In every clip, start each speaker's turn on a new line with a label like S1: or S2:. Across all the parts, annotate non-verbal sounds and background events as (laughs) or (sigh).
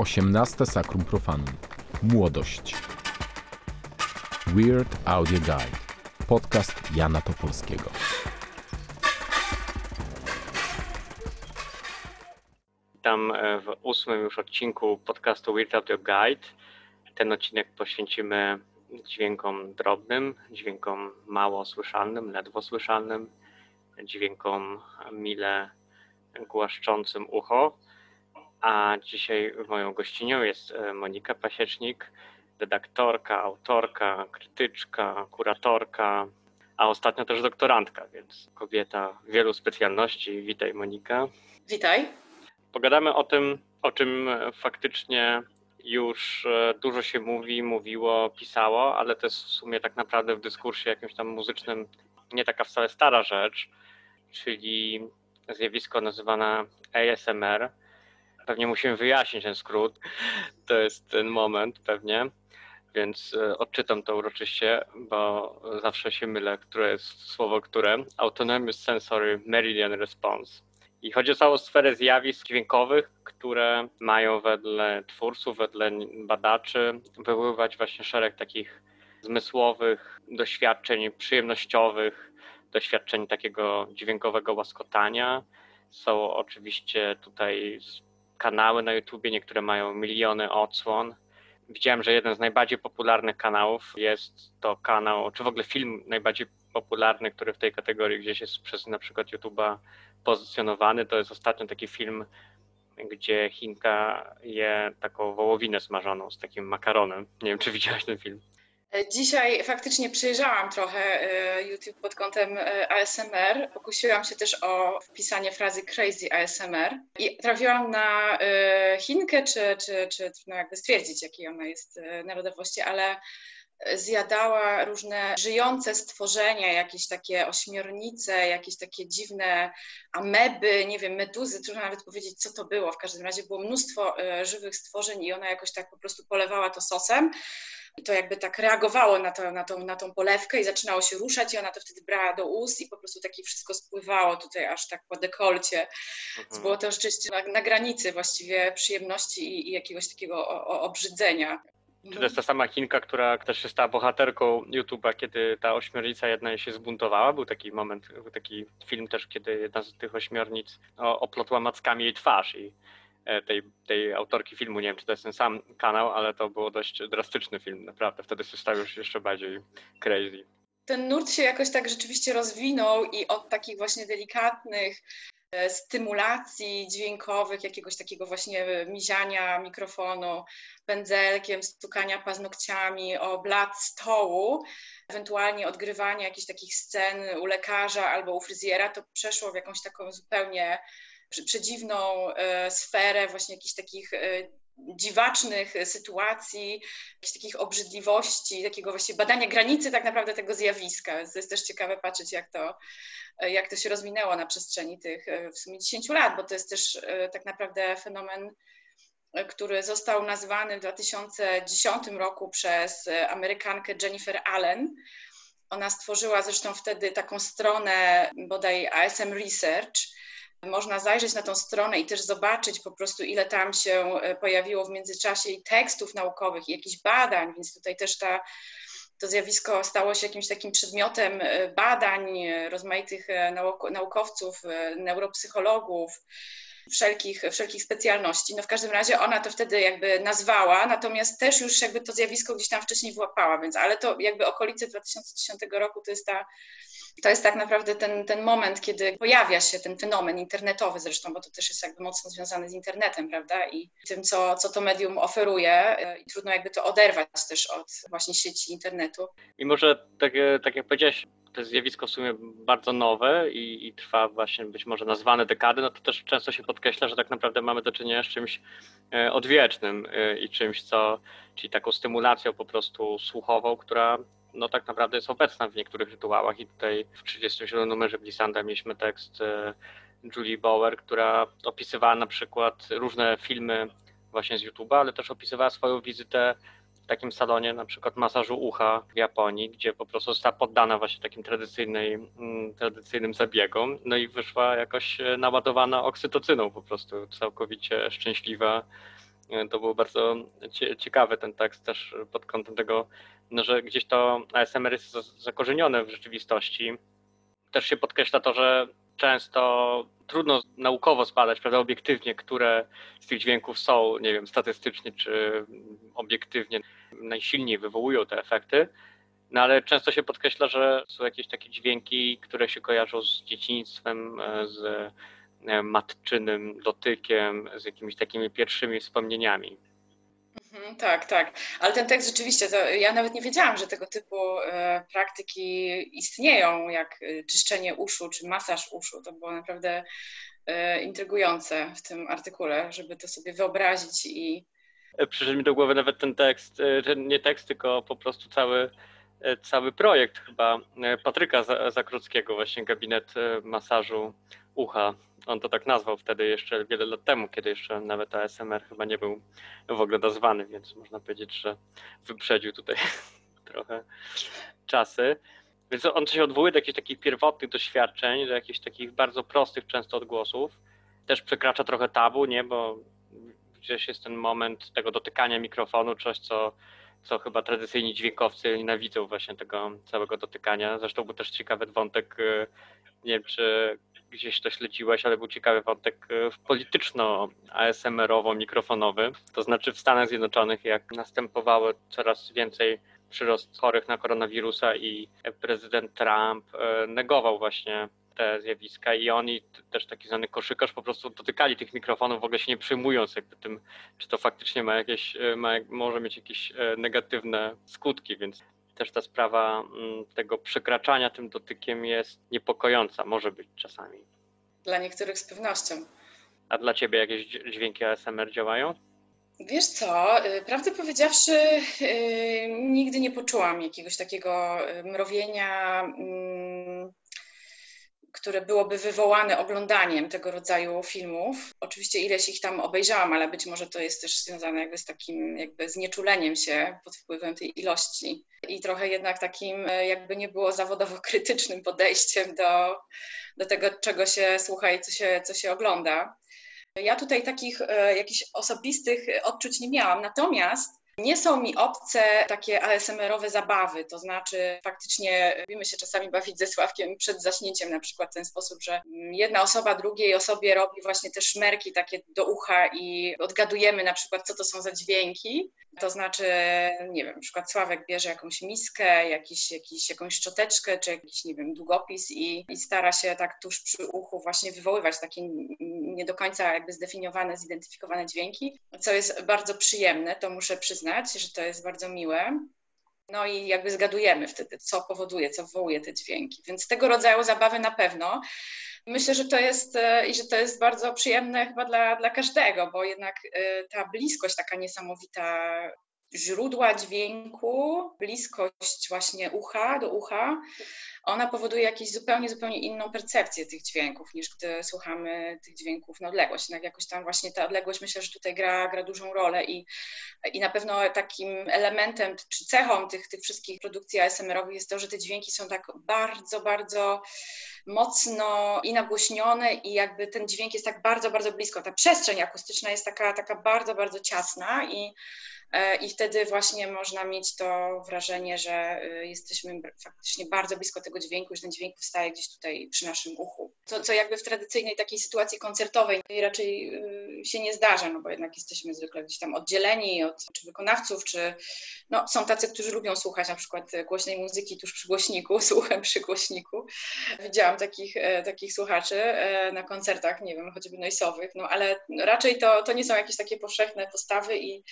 S1: 18 Sakrum Profanum. Młodość. Weird Audio Guide. Podcast Jana Topolskiego.
S2: Witam e, w ósmym już odcinku podcastu Weird Audio Guide. Ten odcinek poświęcimy dźwiękom drobnym, dźwiękom mało słyszalnym, ledwo słyszalnym, dźwiękom mile głaszczącym ucho. A dzisiaj moją gościnią jest e, Monika Pasiecznik, redaktorka, autorka, krytyczka, kuratorka, a ostatnio też doktorantka, więc kobieta wielu specjalności. Witaj Monika.
S3: Witaj.
S2: Pogadamy o tym, o czym faktycznie już e, dużo się mówi, mówiło, pisało, ale to jest w sumie tak naprawdę w dyskursie jakimś tam muzycznym nie taka wcale stara rzecz, czyli zjawisko nazywane ASMR. Pewnie musimy wyjaśnić ten skrót. To jest ten moment pewnie, więc e, odczytam to uroczyście, bo zawsze się mylę, które jest słowo które. Autonomous Sensory Meridian Response. I chodzi o całą sferę zjawisk dźwiękowych, które mają wedle twórców, wedle badaczy wywoływać właśnie szereg takich zmysłowych doświadczeń przyjemnościowych, doświadczeń takiego dźwiękowego łaskotania. Są oczywiście tutaj kanały na YouTubie, niektóre mają miliony odsłon. Widziałem, że jeden z najbardziej popularnych kanałów jest to kanał, czy w ogóle film najbardziej popularny, który w tej kategorii gdzieś jest przez na przykład YouTube'a pozycjonowany. To jest ostatnio taki film, gdzie Chinka je taką wołowinę smażoną z takim makaronem. Nie wiem, czy widziałaś ten film.
S3: Dzisiaj faktycznie przejrzałam trochę e, YouTube pod kątem e, ASMR. Pokusiłam się też o wpisanie frazy crazy ASMR i trafiłam na e, Chinkę, czy, czy, czy trudno jakby stwierdzić, jakiej ona jest narodowości, ale zjadała różne żyjące stworzenia, jakieś takie ośmiornice, jakieś takie dziwne ameby, nie wiem, meduzy, trudno nawet powiedzieć, co to było. W każdym razie było mnóstwo żywych stworzeń i ona jakoś tak po prostu polewała to sosem. I to jakby tak reagowało na, to, na, tą, na tą polewkę i zaczynało się ruszać i ona to wtedy brała do ust i po prostu takie wszystko spływało tutaj aż tak po dekolcie. Mhm. Było to rzeczywiście na, na, granicy właściwie przyjemności i, i jakiegoś takiego o, o, obrzydzenia.
S2: Czy to jest ta sama Chinka, która też się stała bohaterką YouTube'a, kiedy ta ośmiornica jedna się zbuntowała? Był taki moment, był taki film też, kiedy jedna z tych ośmiornic oplotła mackami jej twarz i E, tej, tej autorki filmu. Nie wiem, czy to jest ten sam kanał, ale to było dość drastyczny film, naprawdę. Wtedy się stał już jeszcze bardziej crazy.
S3: Ten nurt się jakoś tak rzeczywiście rozwinął i od takich właśnie delikatnych stymulacji dźwiękowych, jakiegoś takiego właśnie miziania mikrofonu, pędzelkiem, stukania paznokciami o blat stołu, ewentualnie odgrywania jakichś takich scen u lekarza albo u fryzjera, to przeszło w jakąś taką zupełnie przedziwną e, sferę właśnie jakichś takich e, dziwacznych sytuacji, jakichś takich obrzydliwości, takiego właśnie badania granicy tak naprawdę tego zjawiska. Więc to jest też ciekawe patrzeć, jak to, e, jak to się rozwinęło na przestrzeni tych w sumie 10 lat, bo to jest też tak naprawdę fenomen, który został nazwany w 2010 roku przez Amerykankę Jennifer Allen. Ona stworzyła zresztą wtedy taką stronę bodaj ASM Research, można zajrzeć na tą stronę i też zobaczyć po prostu, ile tam się e, pojawiło w międzyczasie i tekstów naukowych, i jakichś badań, więc tutaj też ta, to zjawisko stało się jakimś takim przedmiotem e, badań rozmaitych e, nauk naukowców, neuropsychologów, wszelkich, wszelkich specjalności. No w każdym razie ona to wtedy jakby nazwała, natomiast też już jakby to zjawisko gdzieś tam wcześniej wyłapała, więc ale to jakby okolice 2010 roku to jest ta to jest tak naprawdę ten, ten moment, kiedy pojawia się ten fenomen internetowy zresztą, bo to też jest jakby mocno związane z internetem, prawda? I tym, co, co to medium oferuje. I trudno jakby to oderwać też od właśnie sieci internetu.
S2: Mimo, że tak, tak jak powiedziałeś, to jest zjawisko w sumie bardzo nowe i, i, trwa właśnie być może nazwane dekady, no to też często się podkreśla, że tak naprawdę mamy do czynienia z czymś e, odwiecznym e, i czymś, co, czyli taką stymulacją po prostu słuchową, która no tak naprawdę jest obecna w niektórych rytuałach. I tutaj w 37 numerze Glissanda mieliśmy tekst e, Julie Bower, która opisywała na przykład różne filmy właśnie z YouTube'a, ale też opisywała swoją wizytę takim salonie na przykład masażu ucha w Japonii, gdzie po prostu została poddana właśnie takim tradycyjnej, mm, tradycyjnym zabiegom, no i wyszła jakoś e, naładowana oksytocyną po prostu, całkowicie szczęśliwa. To był bardzo ciekawy ten tekst też pod kątem tego, no, że gdzieś to ASMR jest zakorzenione w rzeczywistości. Też się podkreśla to, że często trudno naukowo zbadać, prawda, obiektywnie, które z tych dźwięków są, nie wiem, statystycznie czy obiektywnie najsilniej wywołują te efekty. No ale często się podkreśla, że są jakieś takie dźwięki, które się kojarzą z dzieciństwem, z matczynym dotykiem, z jakimiś takimi pierwszymi wspomnieniami.
S3: Mhm, tak, tak. Ale ten tekst rzeczywiście, ja nawet nie wiedziałam, że tego typu e, praktyki istnieją, jak e, czyszczenie uszu czy masaż uszu. To było naprawdę e, intrygujące w tym artykule, żeby to sobie wyobrazić i.
S2: Przyszedł mi do głowy nawet ten tekst, ten nie tekst, tylko po prostu cały, cały projekt chyba Patryka Zakrockiego, właśnie gabinet masażu ucha on to tak nazwał wtedy jeszcze wiele lat temu, kiedy jeszcze nawet ASMR chyba nie był w ogóle nazwany, więc można powiedzieć, że wyprzedził tutaj (laughs) trochę czasy. Więc on się odwołuje do jakichś takich pierwotnych doświadczeń, do jakichś takich bardzo prostych często odgłosów. Też przekracza trochę tabu, nie, bo gdzieś jest ten moment tego dotykania mikrofonu, coś co, co chyba tradycyjni dźwiękowcy nienawidzą właśnie tego całego dotykania. Zresztą był też ciekawy wątek, y, nie wiem czy gdzieś to śledziłeś, ale był ciekawy wątek e, polityczno-ASMR-owo-mikrofonowy. To znaczy w Stanach Zjednoczonych, jak następowało coraz więcej przyrost chorych na koronawirusa i prezydent Trump e, negował właśnie te zjawiska i oni, też taki znany koszykarz, po prostu dotykali tych mikrofonów, w ogóle się nie przejmując jakby tym, czy to faktycznie ma jakieś, e, ma, może mieć jakieś negatywne skutki, więc też ta sprawa mm, tego przekraczania tym dotykiem jest niepokojąca, może być czasami.
S3: Dla niektórych z pewnością.
S2: A dla ciebie jakieś dźwięki ASMR działają?
S3: Wiesz co, y, prawdę powiedziawszy, yy, nigdy nie poczułam jakiegoś takiego y, mrowienia. Które byłoby wywołane oglądaniem tego rodzaju filmów. Oczywiście ileś ich tam obejrzałam, ale być może to jest też związane jakby z takim jakby znieczuleniem się pod wpływem tej ilości i trochę jednak takim jakby nie było zawodowo (laughs) krytycznym podejściem do, do tego, czego się słucha i co się, co się ogląda. Ja tutaj takich e, jakichś osobistych odczuć nie miałam, natomiast nie są mi obce takie ASMR-owe zabawy, to znaczy faktycznie lubimy się czasami bawić ze Sławkiem przed zaśnięciem na przykład w ten sposób, że jedna osoba drugiej osobie robi właśnie te szmerki takie do ucha i odgadujemy na przykład, co to są za dźwięki. To znaczy, nie wiem, na przykład Sławek bierze jakąś miskę, jakiś, jakiś, jakąś szczoteczkę, czy jakiś, nie wiem, długopis i, i stara się tak tuż przy uchu właśnie wywoływać takie nie do końca jakby zdefiniowane, zidentyfikowane dźwięki, co jest bardzo przyjemne, to muszę przyznać, że to jest bardzo miłe. No i jakby zgadujemy wtedy, co powoduje, co wywołuje te dźwięki. Więc tego rodzaju zabawy na pewno. Myślę, że to jest e, i że to jest bardzo przyjemne chyba dla, dla każdego, bo jednak e, ta bliskość taka niesamowita źródła dźwięku, bliskość właśnie ucha do ucha, ona powoduje jakąś zupełnie, zupełnie inną percepcję tych dźwięków, niż gdy słuchamy tych dźwięków na odległość. Jednak jakoś tam właśnie ta odległość myślę, że tutaj gra, gra dużą rolę i, i na pewno takim elementem czy cechą tych, tych wszystkich produkcji ASMR-owych jest to, że te dźwięki są tak bardzo, bardzo mocno i nagłośnione i jakby ten dźwięk jest tak bardzo, bardzo blisko. Ta przestrzeń akustyczna jest taka, taka bardzo, bardzo ciasna i E, i wtedy właśnie można mieć to wrażenie, że e, jesteśmy faktycznie bardzo blisko tego dźwięku, że ten dźwięk powstaje gdzieś tutaj przy naszym uchu. Co, co jakby w tradycyjnej takiej sytuacji koncertowej raczej e, się nie zdarza, no bo jednak jesteśmy zwykle gdzieś tam oddzieleni od czy wykonawców, czy no, są tacy, którzy lubią słuchać na przykład głośnej muzyki tuż przy głośniku, (laughs) słuchem przy głośniku. Widziałam takich, takich słuchaczy na koncertach, nie wiem, choćby noisowych, no ale raczej to, to nie są jakieś takie powszechne postawy i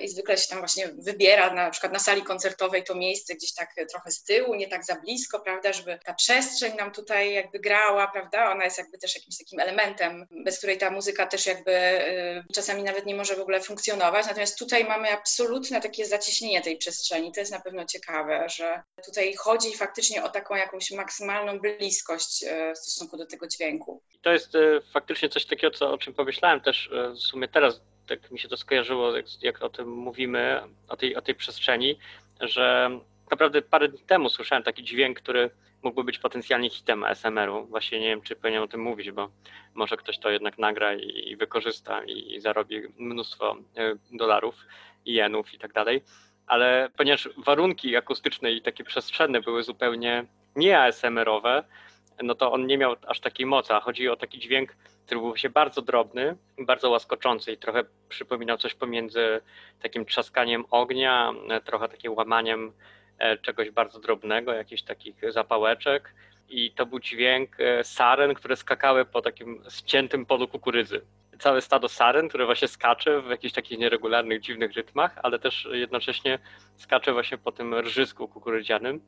S3: i zwykle się tam właśnie wybiera na przykład na sali koncertowej to miejsce gdzieś tak trochę z tyłu, nie tak za blisko, prawda, żeby ta przestrzeń nam tutaj jakby grała, prawda, ona jest jakby też jakimś takim elementem, bez której ta muzyka też jakby czasami nawet nie może w ogóle funkcjonować, natomiast tutaj mamy absolutne takie zacieśnienie tej przestrzeni, to jest na pewno ciekawe, że tutaj chodzi faktycznie o taką jakąś maksymalną bliskość y, w stosunku do tego dźwięku.
S2: To jest y, faktycznie coś takiego, co, o czym pomyślałem też w sumie teraz tak mi się to skojarzyło, jak, jak o tym mówimy, o tej, o tej przestrzeni, że naprawdę parę dni temu słyszałem taki dźwięk, który mógłby być potencjalnie hitem ASMR-u. Właśnie nie wiem, czy powinienem o tym mówić, bo może ktoś to jednak nagra i, i wykorzysta i, i zarobi mnóstwo e, dolarów i jenów i tak dalej. Ale ponieważ warunki akustyczne i takie przestrzenne były zupełnie nie ASMR-owe, no to on nie miał aż takiej mocy, a chodzi o taki dźwięk, który był się bardzo drobny, bardzo łaskoczący i trochę przypominał coś pomiędzy takim trzaskaniem ognia, trochę takim łamaniem e, czegoś bardzo drobnego, jakichś takich zapałeczek. I to był dźwięk e, saren, które skakały po takim ściętym polu kukurydzy. Całe stado saren, które właśnie skacze w jakichś takich nieregularnych, dziwnych rytmach, ale też jednocześnie skacze właśnie po tym rżysku kukurydzianym.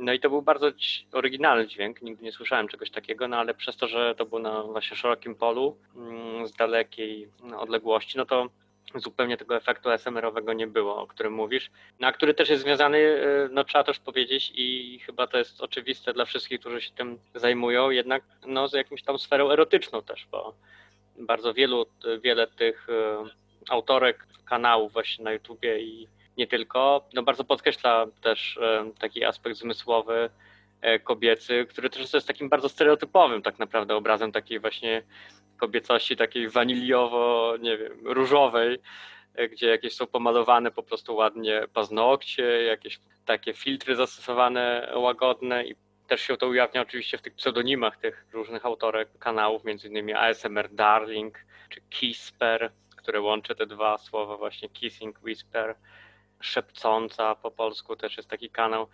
S2: No i to był bardzo oryginalny dźwięk, nigdy nie słyszałem czegoś takiego, no ale przez to, że to było na właśnie szerokim polu, mm, z dalekiej no, odległości, no to zupełnie tego efektu ASMR-owego nie było, o którym mówisz, no, a który też jest związany, y, no trzeba też powiedzieć i chyba to jest oczywiste dla wszystkich, którzy się tym zajmują, jednak no, z jakimś tam sferą erotyczną też, bo bardzo wielu, wiele tych y, autorek kanałów właśnie na YouTubie i nie tylko, no bardzo podkreśla też e, taki aspekt zmysłowy e, kobiecy, który też jest takim bardzo stereotypowym tak naprawdę obrazem takiej właśnie kobiecości, takiej waniliowo, nie wiem, różowej, e, gdzie jakieś są pomalowane po prostu ładnie paznokcie, jakieś takie filtry zastosowane łagodne i też się to ujawnia oczywiście w tych pseudonimach tych różnych autorek kanałów, między innymi ASMR Darling czy Kisper, które łączy te dwa słowa właśnie Kissing Whisper szepcąca po polsku też jest taki kanał.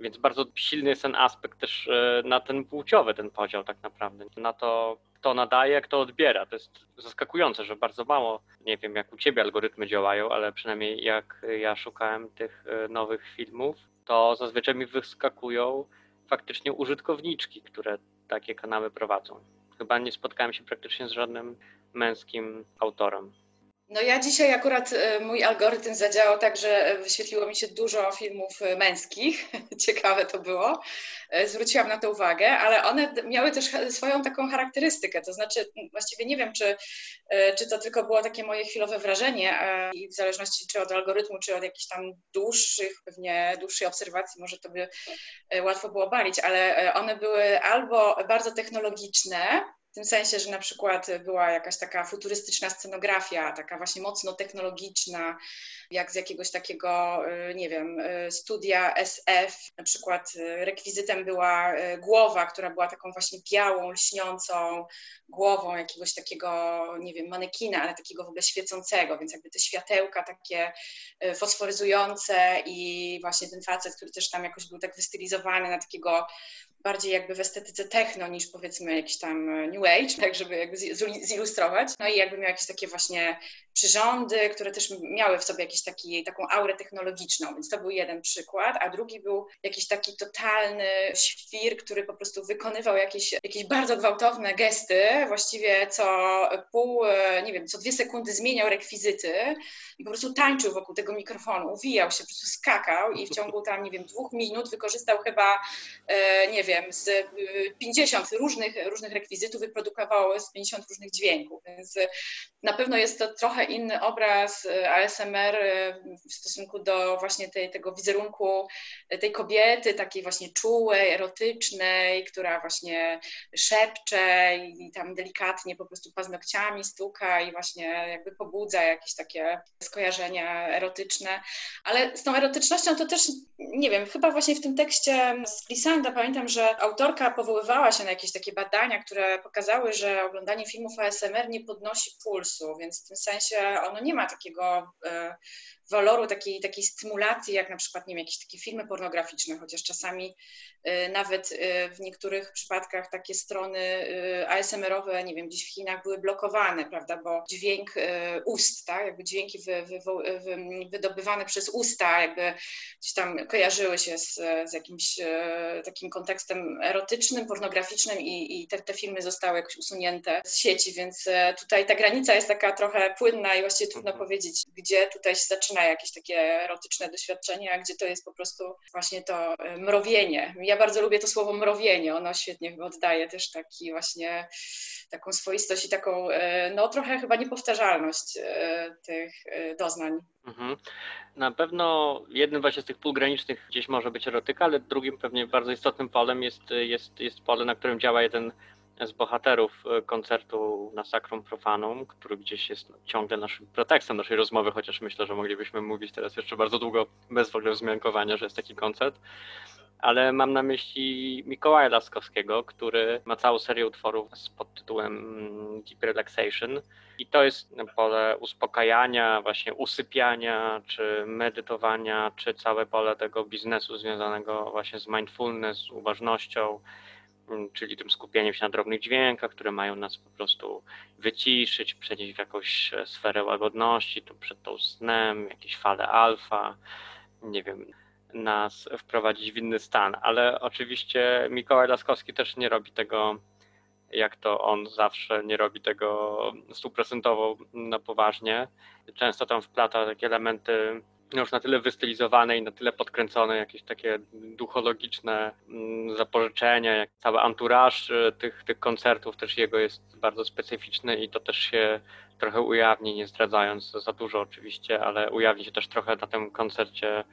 S2: Więc bardzo silny jest ten aspekt też e, na ten płciowy, ten podział tak naprawdę. Na to, kto nadaje, kto odbiera. To jest zaskakujące, że bardzo mało, nie wiem jak u ciebie algorytmy działają, ale przynajmniej jak ja szukałem tych e, nowych filmów, to zazwyczaj mi wyskakują faktycznie użytkowniczki, które takie kanały prowadzą. Chyba nie spotkałem się praktycznie z żadnym męskim autorem.
S3: No ja dzisiaj akurat e, mój algorytm zadziałał tak, że wyświetliło mi się dużo filmów e, męskich. (laughs) Ciekawe to było. E, zwróciłam na to uwagę, ale one miały też swoją taką charakterystykę. To znaczy, właściwie nie wiem, czy, czy to tylko było takie moje chwilowe wrażenie i w zależności czy od algorytmu, czy od jakichś tam dłuższych, pewnie dłuższej obserwacji, może to by łatwo było balić, ale one były albo bardzo technologiczne, w tym sensie, że na przykład była jakaś taka futurystyczna scenografia, taka właśnie mocno technologiczna, jak z jakiegoś takiego, y, nie wiem, y, studia SF. Na przykład y, rekwizytem była głowa, która była taką właśnie białą, lśniącą głową jakiegoś takiego, nie wiem, manekina, ale takiego w ogóle świecącego, więc jakby te światełka takie fosforyzujące i właśnie ten facet, który też tam jakoś był tak wystylizowany na takiego bardziej jakby w estetyce techno niż powiedzmy jakiś tam e, new age, tak żeby jakby zilustrować. No i jakby miał jakieś takie właśnie przyrządy, które też miały w sobie jakiś taki, taką aurę technologiczną, więc to był jeden przykład, a drugi był jakiś taki totalny świr, który po prostu wykonywał jakieś, jakieś bardzo gwałtowne gesty, właściwie co pół, e, nie wiem, co dwie sekundy zmieniał rekwizyty i po prostu tańczył wokół tego mikrofonu, uwijał się, po prostu skakał i w ciągu tam, nie wiem, dwóch minut wykorzystał chyba, e, nie wiem, z 50 różnych, różnych rekwizytów, wyprodukował z 50 różnych dźwięków, więc na pewno jest to trochę inny obraz e, ASMR w stosunku do właśnie tej, tego wizerunku tej kobiety, takiej właśnie czułej, erotycznej, która właśnie szepcze i tam delikatnie po prostu paznokciami stuka i właśnie jakby pobudza jakieś takie skojarzenia erotyczne, ale z tą erotycznością to też, nie wiem, chyba właśnie w tym tekście z Glisanda pamiętam, że autorka powoływała się na jakieś takie badania, które pokazały, że oglądanie filmów ASMR nie podnosi pulsu, więc w tym sensie ono nie ma takiego e, waloru takiej, takiej stymulacji, jak na przykład nie wiem, jakieś takie filmy pornograficzne, chociaż czasami y, nawet y, w niektórych przypadkach takie strony y, ASMR-owe, nie wiem, gdzieś w Chinach były blokowane, prawda, bo dźwięk ust, tak, jakby dźwięki wy, wy, wy, wydobywane przez usta, jakby gdzieś tam kojarzyły się z, z jakimś takim kontekstem erotycznym, pornograficznym i, i te, te filmy zostały jakoś usunięte z sieci, więc tutaj ta granica jest taka trochę płynna i właściwie trudno mhm. powiedzieć, gdzie tutaj się zaczyna jakieś takie erotyczne doświadczenia, gdzie to jest po prostu właśnie to e, mrowienie. Ja bardzo lubię to słowo mrowienie, ono świetnie oddaje też taki właśnie taką swoistość i taką, e, no trochę chyba niepowtarzalność tych doznań. Mhm.
S2: Na pewno jednym właśnie z tych pól granicznych gdzieś może być erotyka, ale drugim pewnie bardzo istotnym polem jest, jest, jest pole, na którym działa jeden z bohaterów e, koncertu na Sacrum Profanum, który gdzieś jest ciągle naszym pretekstem naszej rozmowy, chociaż myślę, że moglibyśmy mówić teraz jeszcze bardzo długo bez w ogóle wzmiankowania, że jest taki koncert. Ale mam na myśli Mikołaja Laskowskiego, który ma całą serię utworów pod tytułem mm, Deep Relaxation. I to jest pole uspokajania, właśnie usypiania, czy medytowania, czy całe pole tego biznesu związanego właśnie z mindfulness, z uważnością, czyli tym skupieniem się na drobnych dźwiękach, które mają nas po prostu wyciszyć, przenieść w jakąś e, sferę łagodności, tu przed tą snem, jakieś fale alfa, nie wiem, nas wprowadzić w inny stan. Ale oczywiście Mikołaj Laskowski też nie robi tego, jak to on zawsze nie robi tego stuprocentowo na poważnie. Często tam wplata takie elementy już na tyle wystylizowane i na tyle podkręcone, jakieś takie duchologiczne mm, zapożyczenia, jak cały anturaż y, tych, tych koncertów też jego jest bardzo specyficzny i to też się trochę ujawni, nie zdradzając za dużo oczywiście, ale ujawni się też trochę na tym koncercie,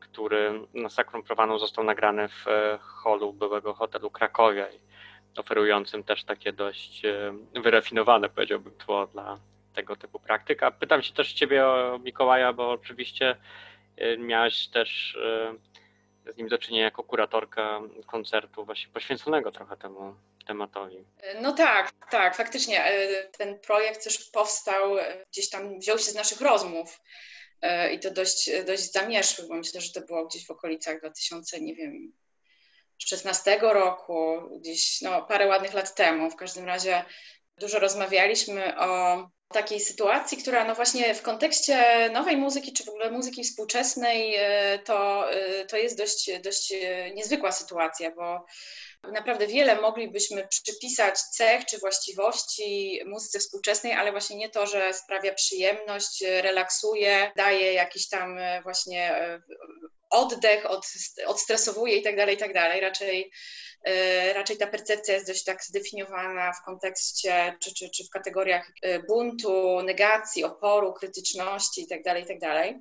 S2: który na Sacrum Profanum został nagrany w e, holu byłego hotelu Krakowia oferującym też takie dość e, wyrafinowane, powiedziałbym, tło dla, tego typu praktyk. A pytam się też ciebie o Mikołaja, bo oczywiście y, miałaś też y, z nim do czynienia jako kuratorka koncertu właśnie poświęconego trochę temu tematowi.
S3: No tak, tak, faktycznie y, ten projekt też powstał, gdzieś tam wziął się z naszych rozmów i to dość, dość zamierzchłych, bo myślę, że to było gdzieś w okolicach 2000, nie wiem, 16 roku, gdzieś no, parę ładnych lat temu. W każdym razie dużo rozmawialiśmy o takiej sytuacji, która no właśnie w kontekście nowej muzyki, czy w ogóle muzyki współczesnej, e, to, e, to jest dość, dość e, niezwykła sytuacja, bo naprawdę wiele moglibyśmy przypisać cech czy właściwości muzyce współczesnej, ale właśnie nie to, że sprawia przyjemność, relaksuje, daje jakiś tam właśnie oddech, od, odstresowuje i tak dalej, i tak dalej. Raczej raczej ta percepcja jest dość tak zdefiniowana w kontekście czy, czy, czy w kategoriach e, buntu, negacji, oporu, krytyczności itd. Tak itd. Tak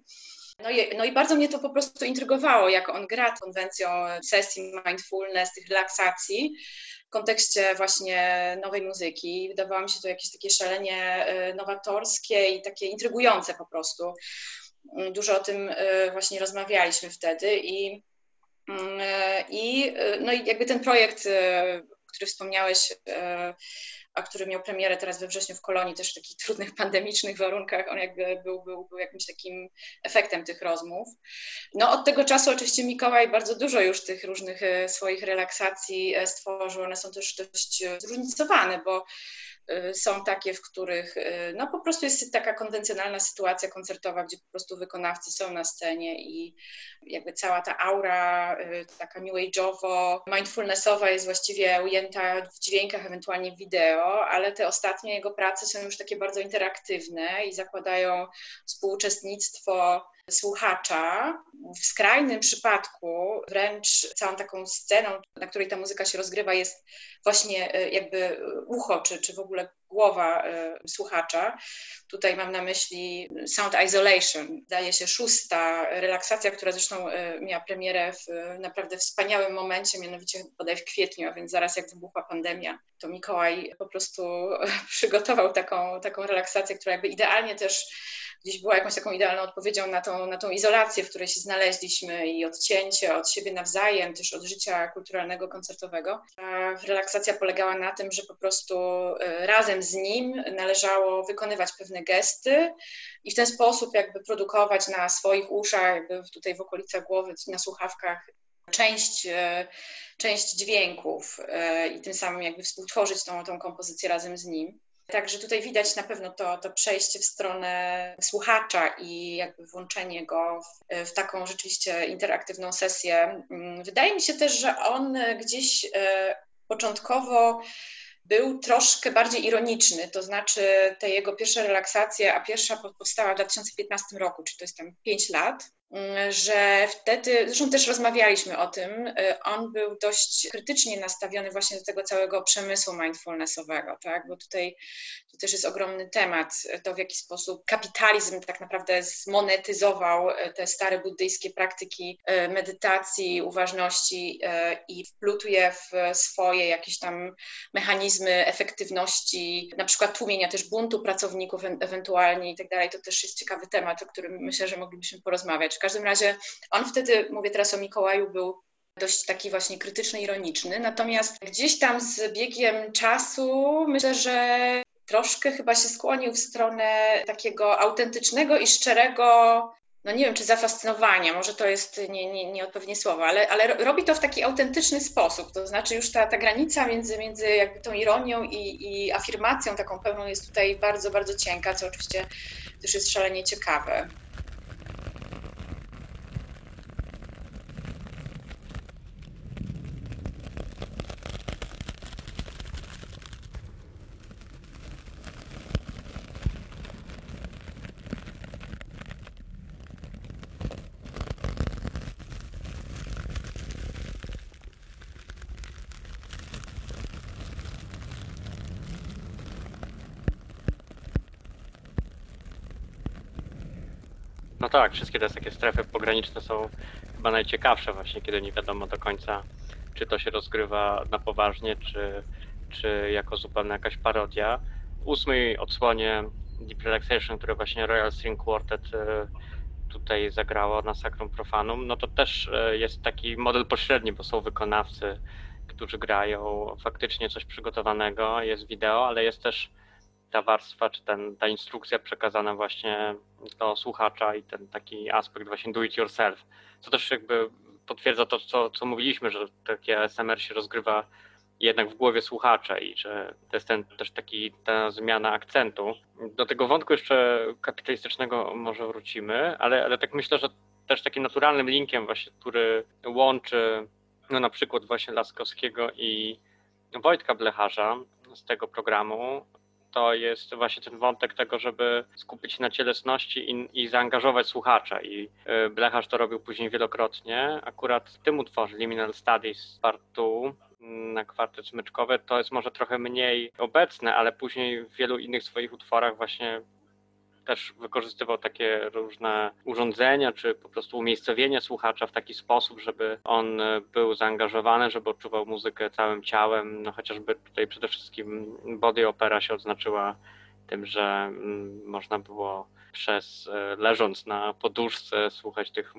S3: no i, no i bardzo mnie to po prostu intrygowało, jak on gra konwencją sesji mindfulness, tych relaksacji w kontekście właśnie nowej muzyki. Wydawało mi się to jakieś takie szalenie e, nowatorskie i takie intrygujące po prostu. Dużo o tym właśnie rozmawialiśmy wtedy i e, I, e, no i jakby ten projekt, e, który wspomniałeś, a który miał premierę teraz we wrześniu w Kolonii, też w takich trudnych pandemicznych warunkach, on jakby był, był, był jakimś takim efektem tych rozmów. No od tego czasu oczywiście Mikołaj bardzo dużo już tych różnych swoich relaksacji stworzył, one są też dość zróżnicowane, bo są takie, w których y, no po prostu jest taka konwencjonalna sytuacja koncertowa, gdzie po prostu wykonawcy są na scenie i jakby cała ta aura y, taka new age'owo, mindfulnessowa jest właściwie ujęta w dźwiękach, ewentualnie wideo, ale te ostatnie jego prace są już takie bardzo interaktywne i zakładają współuczestnictwo słuchacza. W skrajnym przypadku wręcz całą taką sceną, na której ta muzyka się rozgrywa, jest właśnie e, jakby ucho, czy, czy w ogóle głowa e, słuchacza. Tutaj mam na myśli Sound Isolation, zdaje się szósta relaksacja, która zresztą e, miała premierę w naprawdę wspaniałym momencie, mianowicie bodaj w kwietniu, a więc zaraz jak wybuchła pandemia, to Mikołaj po prostu (laughs) przygotował taką, taką relaksację, która jakby idealnie też gdzieś była jakąś taką idealną odpowiedzią na tą, na tą izolację, w której się znaleźliśmy i odcięcie od siebie nawzajem, też od życia kulturalnego, koncertowego. A relaksacja polegała na tym, że po prostu e, razem z nim należało wykonywać pewne gesty i w ten sposób jakby produkować na swoich uszach, jakby tutaj w okolicach głowy, na słuchawkach część, e, część dźwięków e, i tym samym jakby współtworzyć tą, tą kompozycję razem z nim. Także tutaj widać na pewno to, to przejście w stronę słuchacza i jakby włączenie go w, w taką rzeczywiście interaktywną sesję. Mm, wydaje mi się też, że on gdzieś e, początkowo był troszkę bardziej ironiczny, to znaczy te jego pierwsze relaksacje, a pierwsza powstała w 2015 roku, czyli to jest tam 5 lat, że wtedy, zresztą też rozmawialiśmy o tym, y, on był dość krytycznie nastawiony właśnie do tego całego przemysłu mindfulnessowego, tak? bo tutaj to też jest ogromny temat, to w jaki sposób kapitalizm tak naprawdę zmonetyzował y, te stare buddyjskie praktyki y, medytacji, uważności i wplótł je w swoje jakieś tam mechanizmy efektywności, na przykład tłumienia też buntu pracowników ewentualnie i tak dalej. To też jest ciekawy temat, o którym myślę, że moglibyśmy porozmawiać. Każdym razie on wtedy, mówię teraz o Mikołaju, był dość taki właśnie krytyczny, ironiczny. Natomiast gdzieś tam z biegiem czasu myślę, że troszkę chyba się skłonił w stronę takiego autentycznego i szczerego no nie wiem, czy zafascynowania, może to jest nie, nie, nieodpowiednie słowo, ale, ale robi to w taki autentyczny sposób. To znaczy już ta, ta granica między, między jakby tą ironią i, i afirmacją taką pełną jest tutaj bardzo, bardzo cienka, co oczywiście też jest szalenie ciekawe.
S2: No tak, wszystkie te takie strefy pograniczne są chyba najciekawsze właśnie, kiedy nie wiadomo do końca, czy to się rozgrywa na poważnie, czy, czy jako zupełna jakaś parodia. W ósmej odsłonie Deep Relaxation, które właśnie Royal String Quartet e, tutaj zagrało na Sacrum Profanum, no to też e, jest taki model pośredni, bo są wykonawcy, którzy grają faktycznie coś przygotowanego, jest wideo, ale jest też ta warstwa, czy ten, ta instrukcja przekazana właśnie do słuchacza i ten taki aspekt właśnie do it yourself, co też jakby potwierdza to, co, co mówiliśmy, że takie ASMR się rozgrywa jednak w głowie słuchacza i że to jest ten, też taki, ta zmiana akcentu. Do tego wątku jeszcze kapitalistycznego może wrócimy, ale, ale tak myślę, że też takim naturalnym linkiem właśnie, który łączy no na przykład właśnie Laskowskiego i Wojtka Blecharza z tego programu, to jest właśnie ten wątek tego, żeby skupić się na cielesności i, i zaangażować słuchacza. I y, Blecharz to robił później wielokrotnie. Akurat w tym utworze Liminal Studies Part 2 mm, na kwartet smyczkowy to jest może trochę mniej obecne, ale później w wielu innych swoich utworach właśnie też wykorzystywał takie różne urządzenia, czy po prostu umiejscowienie słuchacza w taki sposób, żeby on był zaangażowany, żeby odczuwał muzykę całym ciałem. No chociażby tutaj przede wszystkim Body Opera się odznaczyła tym, że mm, można było przez e, leżąc na poduszce słuchać tych,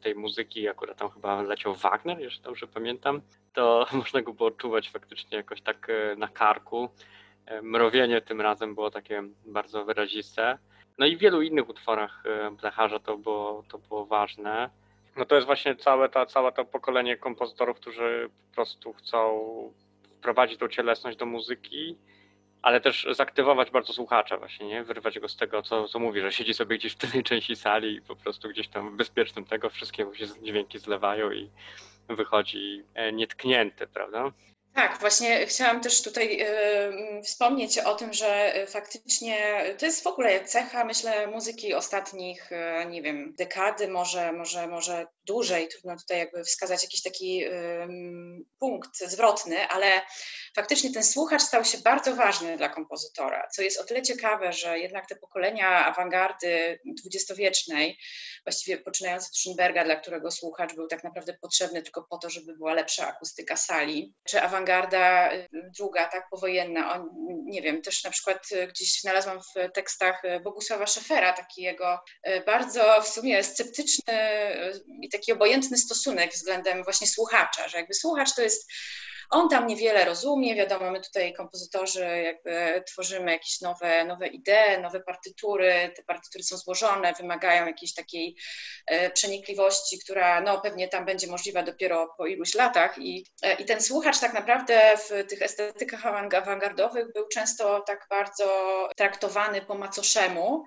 S2: tej muzyki, akurat tam chyba leciał Wagner, jeśli dobrze pamiętam, to (laughs) można go było odczuwać faktycznie jakoś tak e, na karku. E, mrowienie tym razem było takie bardzo wyraziste. No i w wielu innych utworach e, Blecharza to było, to było ważne. No to jest właśnie całe, ta, całe to pokolenie kompozytorów, którzy po prostu chcą wprowadzić tą cielesność do muzyki, ale też zaktywować bardzo słuchacza właśnie, nie? Wyrwać go z tego, co, co mówi, że siedzi sobie gdzieś w tylnej (laughs) części sali i po prostu gdzieś tam bezpiecznym tego wszystkie się dźwięki zlewają i wychodzi e, nietknięty, prawda?
S3: Tak, właśnie chciałam też tutaj y, wspomnieć o tym, że faktycznie to jest w ogóle cecha, myślę, muzyki ostatnich, y, nie wiem, dekady, może, może, może dłużej, trudno tutaj jakby wskazać jakiś taki y, punkt zwrotny, ale faktycznie ten słuchacz stał się bardzo ważny dla kompozytora, co jest o tyle ciekawe, że jednak te pokolenia awangardy dwudziestowiecznej, właściwie poczynając od Schönberga, dla którego słuchacz był tak naprawdę potrzebny tylko po to, żeby była lepsza akustyka sali, czy awangarda y, druga, tak, powojenna, on, nie wiem, też na przykład y, gdzieś znalazłam w tekstach Bogusława Szefera taki jego bardzo w sumie sceptyczny i taki obojętny stosunek względem właśnie słuchacza, że jakby słuchacz to jest on tam niewiele rozumie, wiadomo, my tutaj kompozytorzy jakby tworzymy jakieś nowe, nowe idee, nowe partytury, te partytury są złożone, wymagają jakiejś takiej e, przenikliwości, która no pewnie tam będzie możliwa dopiero po iluś latach i, e, i ten słuchacz tak naprawdę w tych estetykach awangardowych był często tak bardzo traktowany po macoszemu,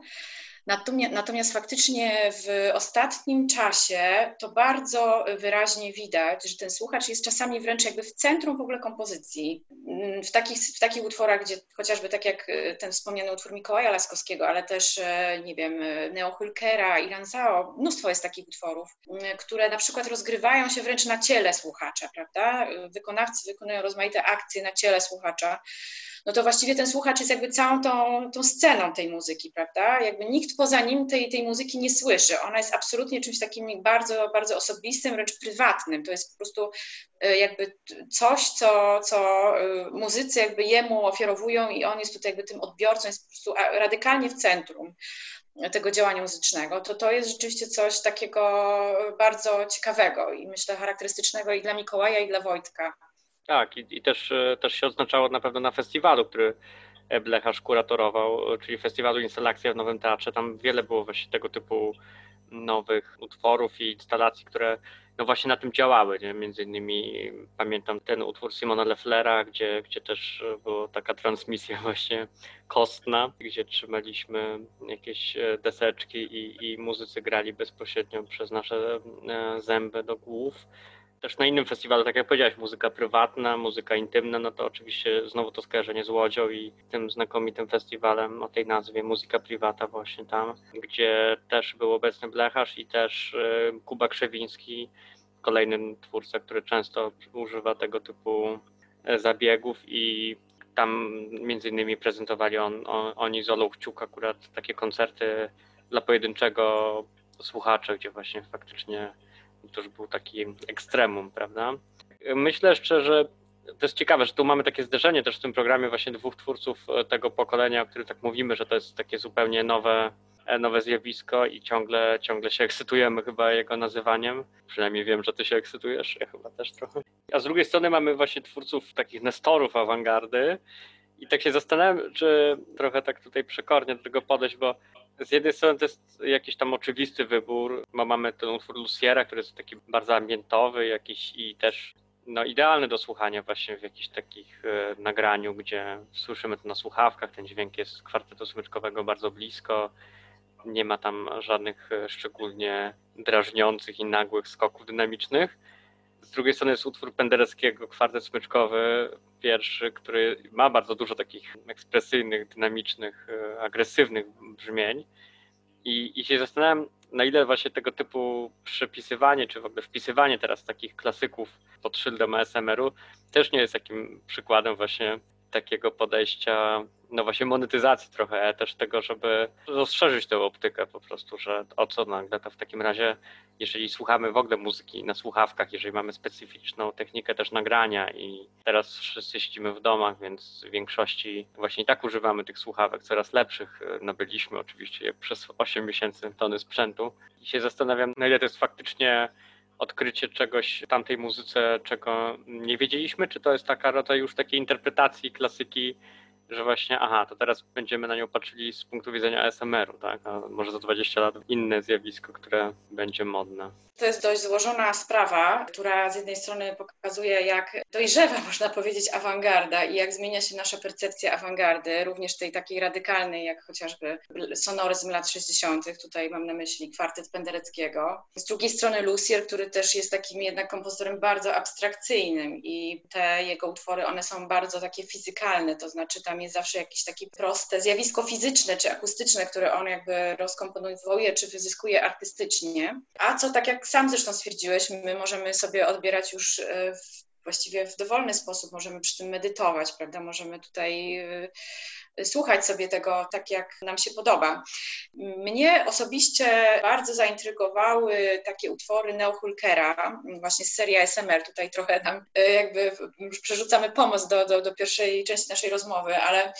S3: Natomiast, natomiast faktycznie w ostatnim czasie to bardzo wyraźnie widać, że ten słuchacz jest czasami wręcz jakby w centrum w ogóle kompozycji. W takich, w takich utworach, gdzie chociażby tak jak e, ten wspomniany utwór Mikołaja Laskowskiego, ale też, e, nie wiem, e, Neo Hulkera, Iran Zao, mnóstwo jest takich utworów, które na przykład rozgrywają się wręcz na ciele słuchacza, prawda? Wykonawcy wykonują rozmaite akcje na ciele słuchacza no to właściwie ten słuchacz jest jakby całą tą, tą sceną tej muzyki, prawda? Jakby nikt poza nim tej, tej muzyki nie słyszy. Ona jest absolutnie czymś takim bardzo, bardzo osobistym, wręcz prywatnym. To jest po prostu e, jakby coś, co, co e, muzycy jakby jemu ofiarowują i on jest tutaj jakby tym odbiorcą, jest po prostu radykalnie w centrum tego działania muzycznego, to to jest rzeczywiście coś takiego bardzo ciekawego i myślę charakterystycznego i dla Mikołaja, i dla Wojtka.
S2: Tak, i, i też, e, też się odznaczało na pewno na festiwalu, który Blecharz kuratorował, czyli festiwalu Instalacja w Nowym Teatrze. Tam wiele było właśnie tego typu nowych utworów i instalacji, które no właśnie na tym działały. Nie? Między innymi pamiętam ten utwór Simona Leflera, gdzie, gdzie też była taka transmisja (laughs) właśnie kostna, gdzie trzymaliśmy jakieś e, deseczki i, i muzycy grali bezpośrednio przez nasze e, zęby do głów też na innym festiwalu, tak jak powiedziałeś, muzyka prywatna, muzyka intymna, no to oczywiście znowu to skojarzenie z Łodzią i tym znakomitym festiwalem o tej nazwie Muzyka Privata właśnie tam, gdzie też był obecny Blecharz i też y, Kuba Krzewiński, kolejny twórca, który często używa tego typu e, zabiegów i tam między innymi prezentowali on, on, oni z Olą Kciuk akurat takie koncerty dla pojedynczego słuchacza, gdzie właśnie faktycznie to już był taki ekstremum, prawda? Myślę jeszcze, że to jest ciekawe, że tu mamy takie zderzenie też w tym programie właśnie dwóch twórców e, tego pokolenia, o którym tak mówimy, że to jest takie zupełnie nowe, e, nowe zjawisko i ciągle, ciągle się ekscytujemy chyba jego nazywaniem. Przynajmniej wiem, że ty się ekscytujesz, ja chyba też trochę. A z drugiej strony mamy właśnie twórców takich nestorów awangardy i tak się zastanawiam, czy trochę tak tutaj przekornie do tego podejść, bo z jednej strony to jest jakiś tam oczywisty wybór, bo mamy ten utwór Luciera, który jest taki bardzo ambientowy jakiś i też no, idealny do słuchania właśnie w jakichś takich e, nagraniu, gdzie słyszymy to na słuchawkach, ten dźwięk jest kwartetu smyczkowego bardzo blisko, nie ma tam żadnych e, szczególnie drażniących i nagłych skoków dynamicznych. Z drugiej strony jest utwór Pendereckiego, kwartet smyczkowy, pierwszy, który ma bardzo dużo takich ekspresyjnych, dynamicznych, e, agresywnych brzmień. I, I się zastanawiam, na ile właśnie tego typu przepisywanie, czy w ogóle wpisywanie teraz takich klasyków pod szyldem ASMR-u też nie jest takim przykładem właśnie takiego podejścia, no właśnie monetyzacji trochę, też tego, żeby rozszerzyć tę optykę po prostu, że o co nagle to w takim razie, jeżeli słuchamy w ogóle muzyki na słuchawkach, jeżeli mamy specyficzną technikę też nagrania i teraz wszyscy siedzimy w domach, więc w większości właśnie i tak używamy tych słuchawek coraz lepszych, nabyliśmy oczywiście przez 8 miesięcy tony sprzętu. I się zastanawiam, na ile to jest faktycznie odkrycie czegoś w tamtej muzyce, czego nie wiedzieliśmy? Czy to jest taka rodzaj już takiej interpretacji klasyki że właśnie, aha, to teraz będziemy na nią patrzyli z punktu widzenia ASMR-u, tak? A może za 20 lat inne zjawisko, które będzie modne.
S3: To jest dość złożona sprawa, która z jednej strony pokazuje, jak dojrzewa, (laughs) można powiedzieć, awangarda i jak zmienia się nasza percepcja awangardy, również tej takiej radykalnej, jak chociażby sonoryzm lat 60., tutaj mam na myśli kwartet Pendereckiego. Z drugiej strony Lucier, który też jest takim jednak kompozytorem bardzo abstrakcyjnym i te jego utwory, one są bardzo takie fizykalne, to znaczy tam jest zawsze jakieś takie proste zjawisko fizyczne czy akustyczne, które on jakby rozkomponowuje czy wyzyskuje artystycznie. A co tak jak sam zresztą stwierdziłeś, my możemy sobie odbierać już e, właściwie w dowolny sposób, możemy przy tym medytować, prawda? Możemy tutaj e, słuchać sobie tego tak, jak nam się podoba. Mnie osobiście bardzo zaintrygowały takie utwory Neo Hulkera, właśnie z serii ASMR. Tutaj trochę nam e, jakby przerzucamy pomoc do, do, do pierwszej części naszej rozmowy, ale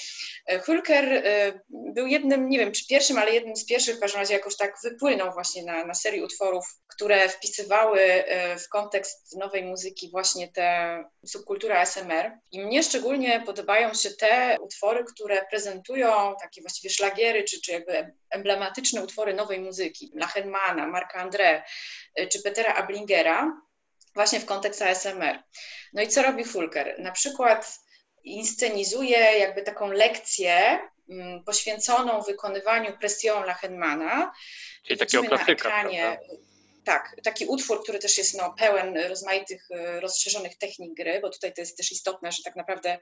S3: e, Hulker e, był jednym, nie wiem czy pierwszym, ale jednym z pierwszych w każdym razie jakoś tak wypłynął właśnie na, na serii utworów, które wpisywały w kontekst nowej muzyki właśnie tę subkulturę ASMR. I mnie szczególnie podobają się te utwory, które prezentują takie właściwie szlagiery, czy, czy jakby emblematyczne utwory nowej muzyki, Lachenmana, Marka André, y, czy Petera Ablingera, właśnie w kontekście ASMR. No i co robi Fulker? Na przykład inscenizuje jakby taką lekcję mm, poświęconą wykonywaniu Pression Lachenmana.
S2: Czyli takiego klasyka,
S3: ekranie,
S2: prawda?
S3: Tak, taki utwór, który też jest no, pełen rozmaitych, e, rozszerzonych technik gry, bo tutaj to jest też istotne, że tak naprawdę,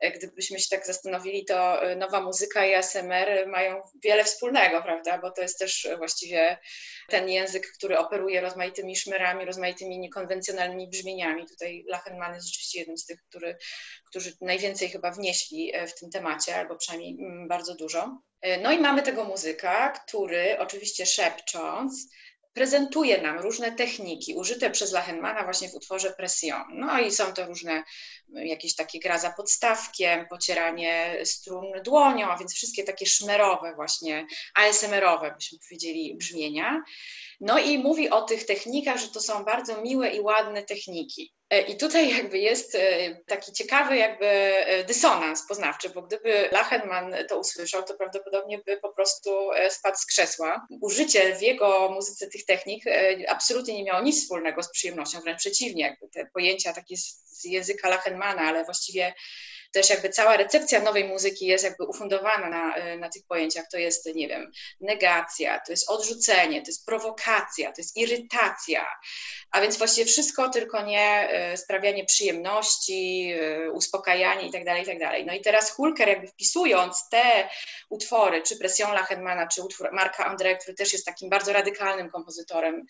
S3: e, gdybyśmy się tak zastanowili, to e, nowa muzyka i ASMR mają wiele wspólnego, prawda? Bo to jest też właściwie ten język, który operuje rozmaitymi szmerami, rozmaitymi niekonwencjonalnymi brzmieniami. Tutaj Lachenmann jest rzeczywiście jednym z tych, który, którzy najwięcej chyba wnieśli w tym temacie, albo przynajmniej mm, bardzo dużo. No i mamy tego muzyka, który oczywiście szepcząc, prezentuje nam różne techniki użyte przez Lachenmana właśnie w utworze Pression. No i są to różne jakieś takie gra za podstawkiem, pocieranie strun dłonią, a więc wszystkie takie szmerowe właśnie, ASMR-owe byśmy powiedzieli brzmienia. No i mówi o tych technikach, że to są bardzo miłe i ładne techniki. E, I tutaj jakby jest e, taki ciekawy jakby e, dysonans poznawczy, bo gdyby Lachenmann to usłyszał, to prawdopodobnie by po prostu spadł z krzesła. Użycie w jego muzyce tych technik absolutnie nie miało nic wspólnego z przyjemnością, wręcz przeciwnie, jakby te pojęcia takie z języka Lachenmana, ale właściwie też jakby cała recepcja nowej muzyki jest jakby ufundowana na, e, na tych pojęciach. To jest, nie wiem, negacja, to jest odrzucenie, to jest prowokacja, to jest irytacja, a więc właściwie wszystko, tylko nie e, sprawianie przyjemności, e, uspokajanie itd., tak itd. Tak no i teraz Hulker jakby wpisując te utwory, czy Pression Lachenmana, czy utwór Marka André, który też jest takim bardzo radykalnym kompozytorem,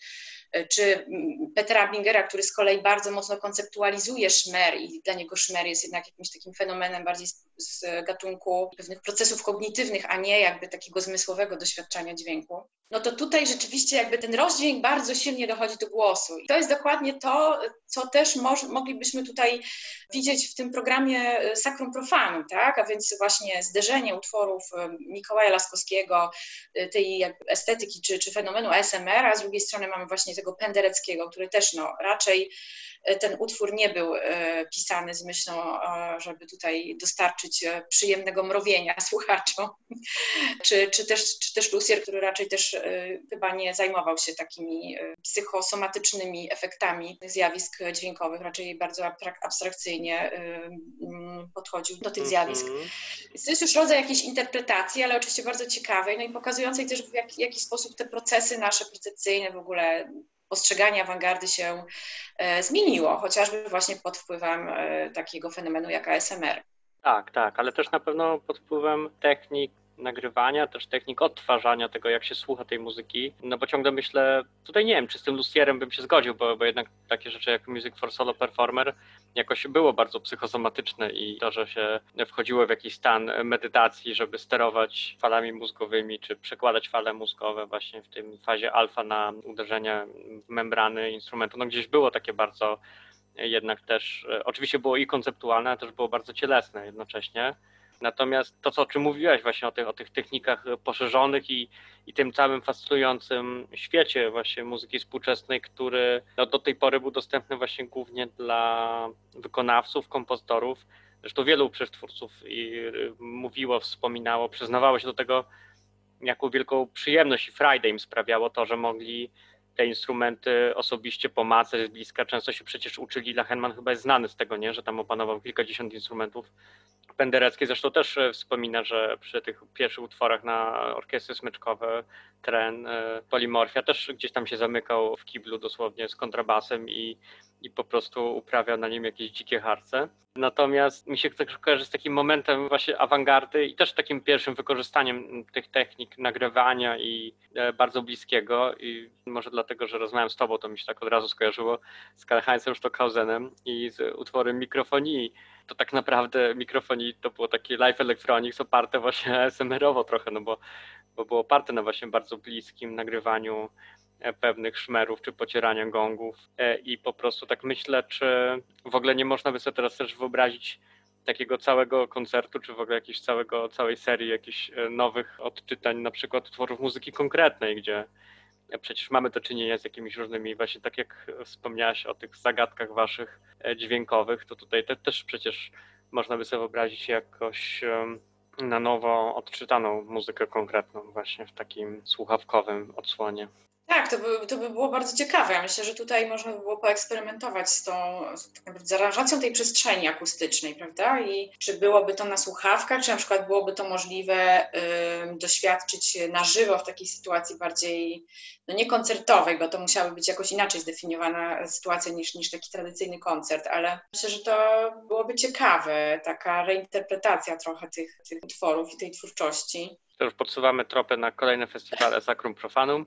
S3: czy mm, Petra Bingera, który z kolei bardzo mocno konceptualizuje szmer i dla niego szmer jest jednak jakimś takim fenomenem bardziej z, gatunku pewnych procesów kognitywnych, a nie jakby takiego zmysłowego doświadczenia dźwięku. No to tutaj rzeczywiście jakby ten rozdźwięk bardzo silnie dochodzi do głosu. I to jest dokładnie to, co też moż, moglibyśmy tutaj widzieć w tym programie e, Sacrum Profanum, tak? A więc właśnie zderzenie utworów e, Mikołaja Laskowskiego, e, tej estetyki czy, czy fenomenu ASMR, a z drugiej strony mamy właśnie tego Pendereckiego, który też no, raczej ten utwór nie był pisany z myślą, żeby tutaj dostarczyć przyjemnego mrowienia (laughs) słuchaczom, czy, czy, też, czy też Lucier, który raczej też chyba nie zajmował się takimi psychosomatycznymi efektami zjawisk dźwiękowych, raczej bardzo abstrakcyjnie podchodził do tych zjawisk.
S2: Mhm.
S3: Więc to jest już rodzaj jakiejś interpretacji, ale oczywiście bardzo ciekawej, no i pokazującej też w jaki, jaki sposób te procesy nasze percepcyjne w ogóle postrzeganie awangardy się e, zmieniło, chociażby właśnie pod wpływem e, takiego fenomenu jak ASMR.
S2: Tak, tak, ale też na pewno pod wpływem technik nagrywania, też technik odtwarzania tego, jak się słucha tej muzyki. No bo ciągle myślę, tutaj nie wiem, czy z tym Lucierem bym się zgodził, bo, bo jednak takie rzeczy jak Music for Solo Performer jakoś było bardzo psychosomatyczne i to, że się wchodziło w jakiś stan medytacji, żeby sterować falami mózgowymi, czy przekładać fale mózgowe właśnie w tym fazie alfa na uderzenie w membrany instrumentu, no gdzieś było takie bardzo jednak też, oczywiście było i konceptualne, ale też było bardzo cielesne jednocześnie. Natomiast to, co, o czym mówiłaś właśnie o tych, o tych technikach poszerzonych i, i tym całym fascynującym świecie właśnie muzyki współczesnej, który no, do tej pory był dostępny właśnie głównie dla wykonawców, kompozytorów. Zresztą wielu twórców i y, mówiło, wspominało, przyznawało się do tego, jaką wielką przyjemność i frajdę im sprawiało to, że mogli te instrumenty osobiście pomacać z bliska. Często się przecież uczyli, Lachenman chyba jest znany z tego, nie? że tam opanował kilkadziesiąt instrumentów Penderecki zresztą też e, wspomina, że przy tych pierwszych utworach na orkiestry smyczkowe, tren, e, polimorfia też gdzieś tam się zamykał w kiblu dosłownie z kontrabasem i, i po prostu uprawiał na nim jakieś dzikie harce. Natomiast mi się tak kojarzy z takim momentem właśnie awangardy i też takim pierwszym wykorzystaniem tych technik nagrywania i e, bardzo bliskiego i może dlatego, że rozmawiam z tobą, to mi się tak od razu skojarzyło z Karl-Heinzem Stockhausenem i z utworem mikrofonii to tak naprawdę mikrofonii to było takie live electronics oparte właśnie (laughs) SMR-owo trochę, no bo, bo było oparte na właśnie bardzo bliskim nagrywaniu pewnych szmerów czy pocierania gongów e, i po prostu tak myślę, czy w ogóle nie można by sobie teraz też wyobrazić takiego całego koncertu, czy w ogóle jakiegoś całego, całej serii jakichś e, nowych odczytań, na przykład utworów muzyki konkretnej, gdzie przecież mamy do czynienia z jakimiś różnymi, właśnie tak jak wspomniałaś o tych zagadkach waszych e, dźwiękowych, to tutaj te, też przecież można by sobie wyobrazić jakoś na nowo odczytaną muzykę konkretną właśnie w takim słuchawkowym odsłonie.
S3: Tak, to by, to by było bardzo ciekawe. Ja myślę, że tutaj można by było poeksperymentować z tą z tak naprawdę z aranżacją tej przestrzeni akustycznej, prawda? I czy byłoby to na słuchawkach, czy na przykład byłoby to możliwe ym, doświadczyć na żywo w takiej sytuacji bardziej, no nie koncertowej, bo to musiałaby być jakoś inaczej zdefiniowana sytuacja niż, niż taki tradycyjny koncert, ale myślę, że to byłoby ciekawe, taka reinterpretacja trochę tych, tych utworów i tej twórczości.
S2: To już podsuwamy tropy na kolejne festiwale Sacrum Profanum.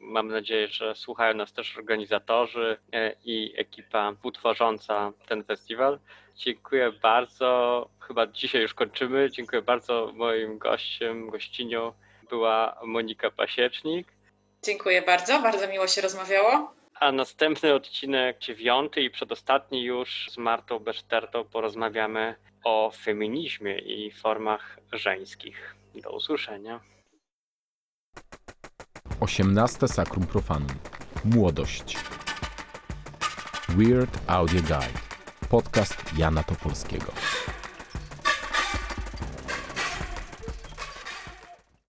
S2: Mam nadzieję, że słuchają nas też organizatorzy e, i ekipa utworząca ten festiwal. Dziękuję bardzo. Chyba dzisiaj już kończymy. Dziękuję bardzo. Moim gościem, gościnią była Monika Pasiecznik.
S3: Dziękuję bardzo, bardzo miło się rozmawiało.
S2: A następny odcinek, dziewiąty i przedostatni już z Martą Besztertą porozmawiamy o feminizmie i formach żeńskich. Do usłyszenia.
S1: 18 Sacrum Profanum. Młodość. Weird Audio Guide. Podcast Jana Topolskiego.